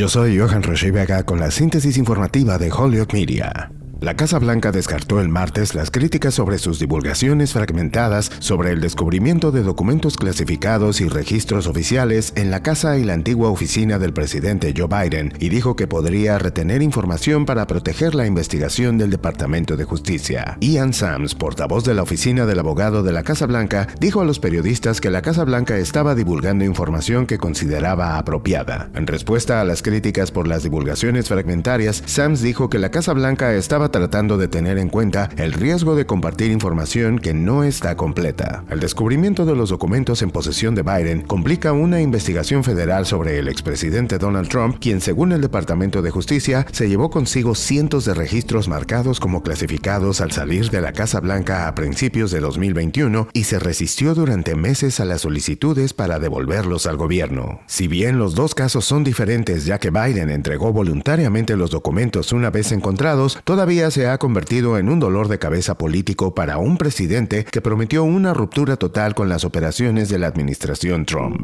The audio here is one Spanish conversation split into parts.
Yo soy Johan Roche Vega con la síntesis informativa de Hollywood Media. La Casa Blanca descartó el martes las críticas sobre sus divulgaciones fragmentadas sobre el descubrimiento de documentos clasificados y registros oficiales en la casa y la antigua oficina del presidente Joe Biden y dijo que podría retener información para proteger la investigación del Departamento de Justicia. Ian Sams, portavoz de la oficina del abogado de la Casa Blanca, dijo a los periodistas que la Casa Blanca estaba divulgando información que consideraba apropiada. En respuesta a las críticas por las divulgaciones fragmentarias, Sams dijo que la Casa Blanca estaba tratando de tener en cuenta el riesgo de compartir información que no está completa. El descubrimiento de los documentos en posesión de Biden complica una investigación federal sobre el expresidente Donald Trump, quien según el Departamento de Justicia se llevó consigo cientos de registros marcados como clasificados al salir de la Casa Blanca a principios de 2021 y se resistió durante meses a las solicitudes para devolverlos al gobierno. Si bien los dos casos son diferentes ya que Biden entregó voluntariamente los documentos una vez encontrados, todavía se ha convertido en un dolor de cabeza político para un presidente que prometió una ruptura total con las operaciones de la administración Trump.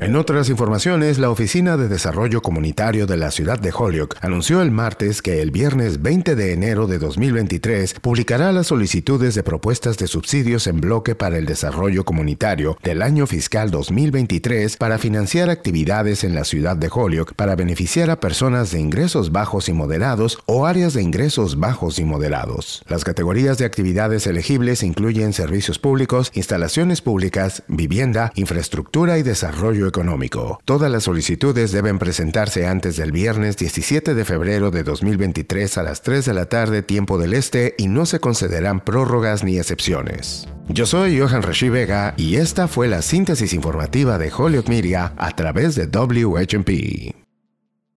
En otras informaciones, la Oficina de Desarrollo Comunitario de la ciudad de Holyoke anunció el martes que el viernes 20 de enero de 2023 publicará las solicitudes de propuestas de subsidios en bloque para el desarrollo comunitario del año fiscal 2023 para financiar actividades en la ciudad de Holyoke para beneficiar a personas de ingresos bajos y moderados o áreas de ingresos bajos y moderados. Las categorías de actividades elegibles incluyen servicios públicos, instalaciones públicas, vivienda, infraestructura y económico. Todas las solicitudes deben presentarse antes del viernes 17 de febrero de 2023 a las 3 de la tarde tiempo del este y no se concederán prórrogas ni excepciones. Yo soy Johan Rashi Vega y esta fue la síntesis informativa de Hollywood Media a través de WHMP.